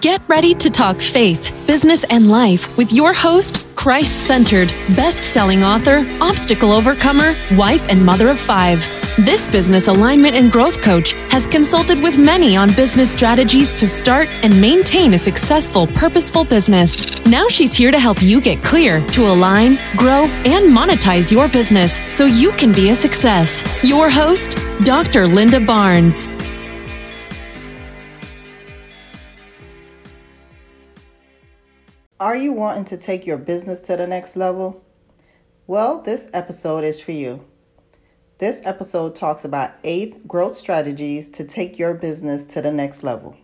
Get ready to talk faith, business, and life with your host, Christ centered, best selling author, obstacle overcomer, wife, and mother of five. This business alignment and growth coach has consulted with many on business strategies to start and maintain a successful, purposeful business. Now she's here to help you get clear to align, grow, and monetize your business so you can be a success. Your host, Dr. Linda Barnes. Are you wanting to take your business to the next level? Well, this episode is for you. This episode talks about eight growth strategies to take your business to the next level.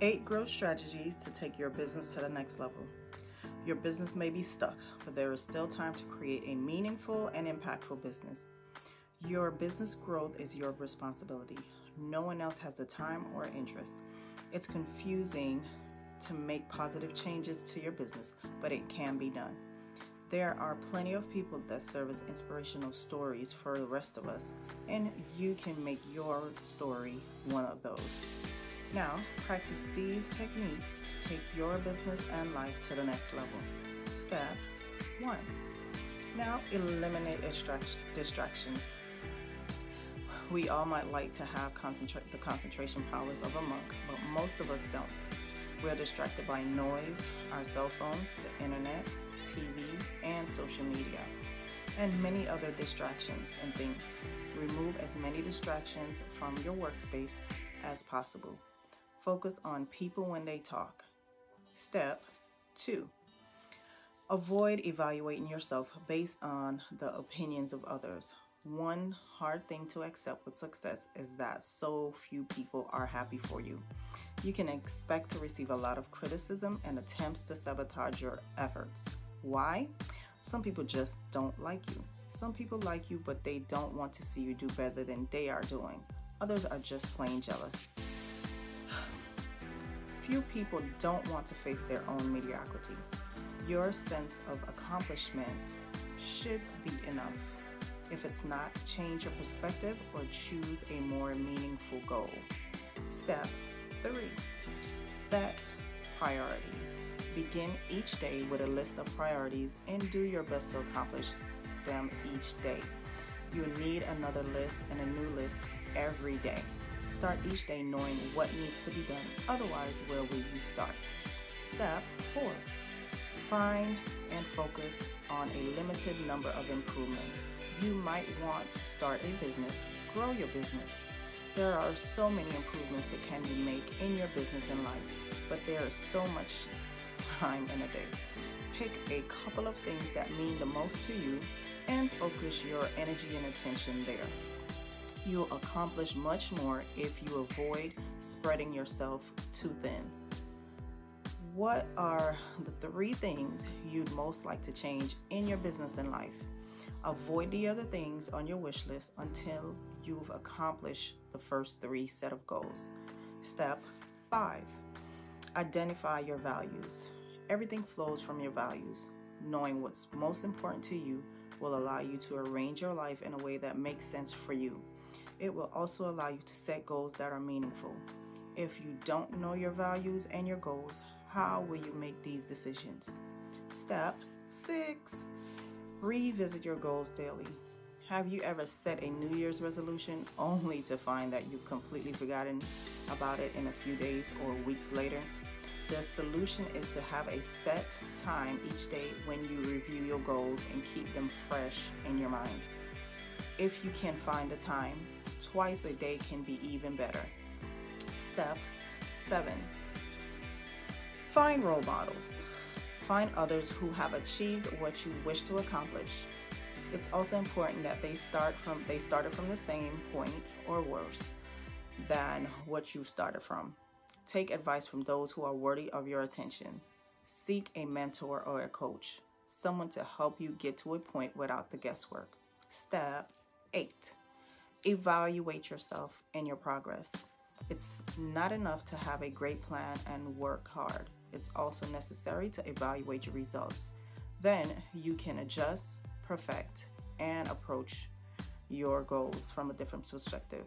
Eight growth strategies to take your business to the next level. Your business may be stuck, but there is still time to create a meaningful and impactful business. Your business growth is your responsibility no one else has the time or interest. It's confusing to make positive changes to your business, but it can be done. There are plenty of people that serve as inspirational stories for the rest of us, and you can make your story one of those. Now, practice these techniques to take your business and life to the next level. Step 1. Now, eliminate distractions we all might like to have concentrate the concentration powers of a monk, but most of us don't. We're distracted by noise, our cell phones, the internet, TV, and social media, and many other distractions and things. Remove as many distractions from your workspace as possible. Focus on people when they talk. Step 2. Avoid evaluating yourself based on the opinions of others. One hard thing to accept with success is that so few people are happy for you. You can expect to receive a lot of criticism and attempts to sabotage your efforts. Why? Some people just don't like you. Some people like you, but they don't want to see you do better than they are doing. Others are just plain jealous. Few people don't want to face their own mediocrity. Your sense of accomplishment should be enough if it's not, change your perspective or choose a more meaningful goal. Step three, set priorities. Begin each day with a list of priorities and do your best to accomplish them each day. You need another list and a new list every day. Start each day knowing what needs to be done, otherwise, where will you start? Step four, find and focus on a limited number of improvements you might want to start a business, grow your business. There are so many improvements that can be made in your business and life, but there is so much time in a day. Pick a couple of things that mean the most to you and focus your energy and attention there. You'll accomplish much more if you avoid spreading yourself too thin. What are the three things you'd most like to change in your business and life? Avoid the other things on your wish list until you've accomplished the first three set of goals. Step five, identify your values. Everything flows from your values. Knowing what's most important to you will allow you to arrange your life in a way that makes sense for you. It will also allow you to set goals that are meaningful. If you don't know your values and your goals, how will you make these decisions? Step six, Revisit your goals daily. Have you ever set a New Year's resolution only to find that you've completely forgotten about it in a few days or weeks later? The solution is to have a set time each day when you review your goals and keep them fresh in your mind. If you can find the time, twice a day can be even better. Step 7 Find role models. Find others who have achieved what you wish to accomplish. It's also important that they start from they started from the same point or worse than what you've started from. Take advice from those who are worthy of your attention. Seek a mentor or a coach, someone to help you get to a point without the guesswork. Step 8. Evaluate yourself and your progress. It's not enough to have a great plan and work hard it's also necessary to evaluate your results. Then you can adjust, perfect, and approach your goals from a different perspective.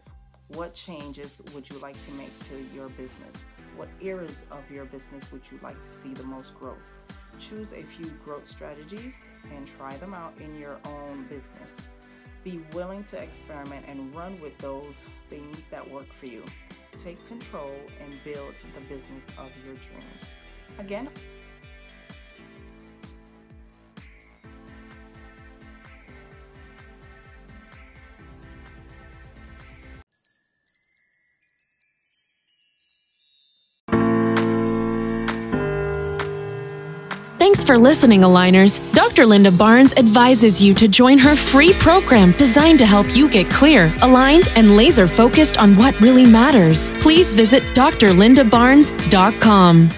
What changes would you like to make to your business? What areas of your business would you like to see the most growth? Choose a few growth strategies and try them out in your own business. Be willing to experiment and run with those things that work for you. Take control and build the business of your dreams. Again, Thanks for listening, Aligners. Dr. Linda Barnes advises you to join her free program designed to help you get clear, aligned, and laser focused on what really matters. Please visit drlindabarnes.com.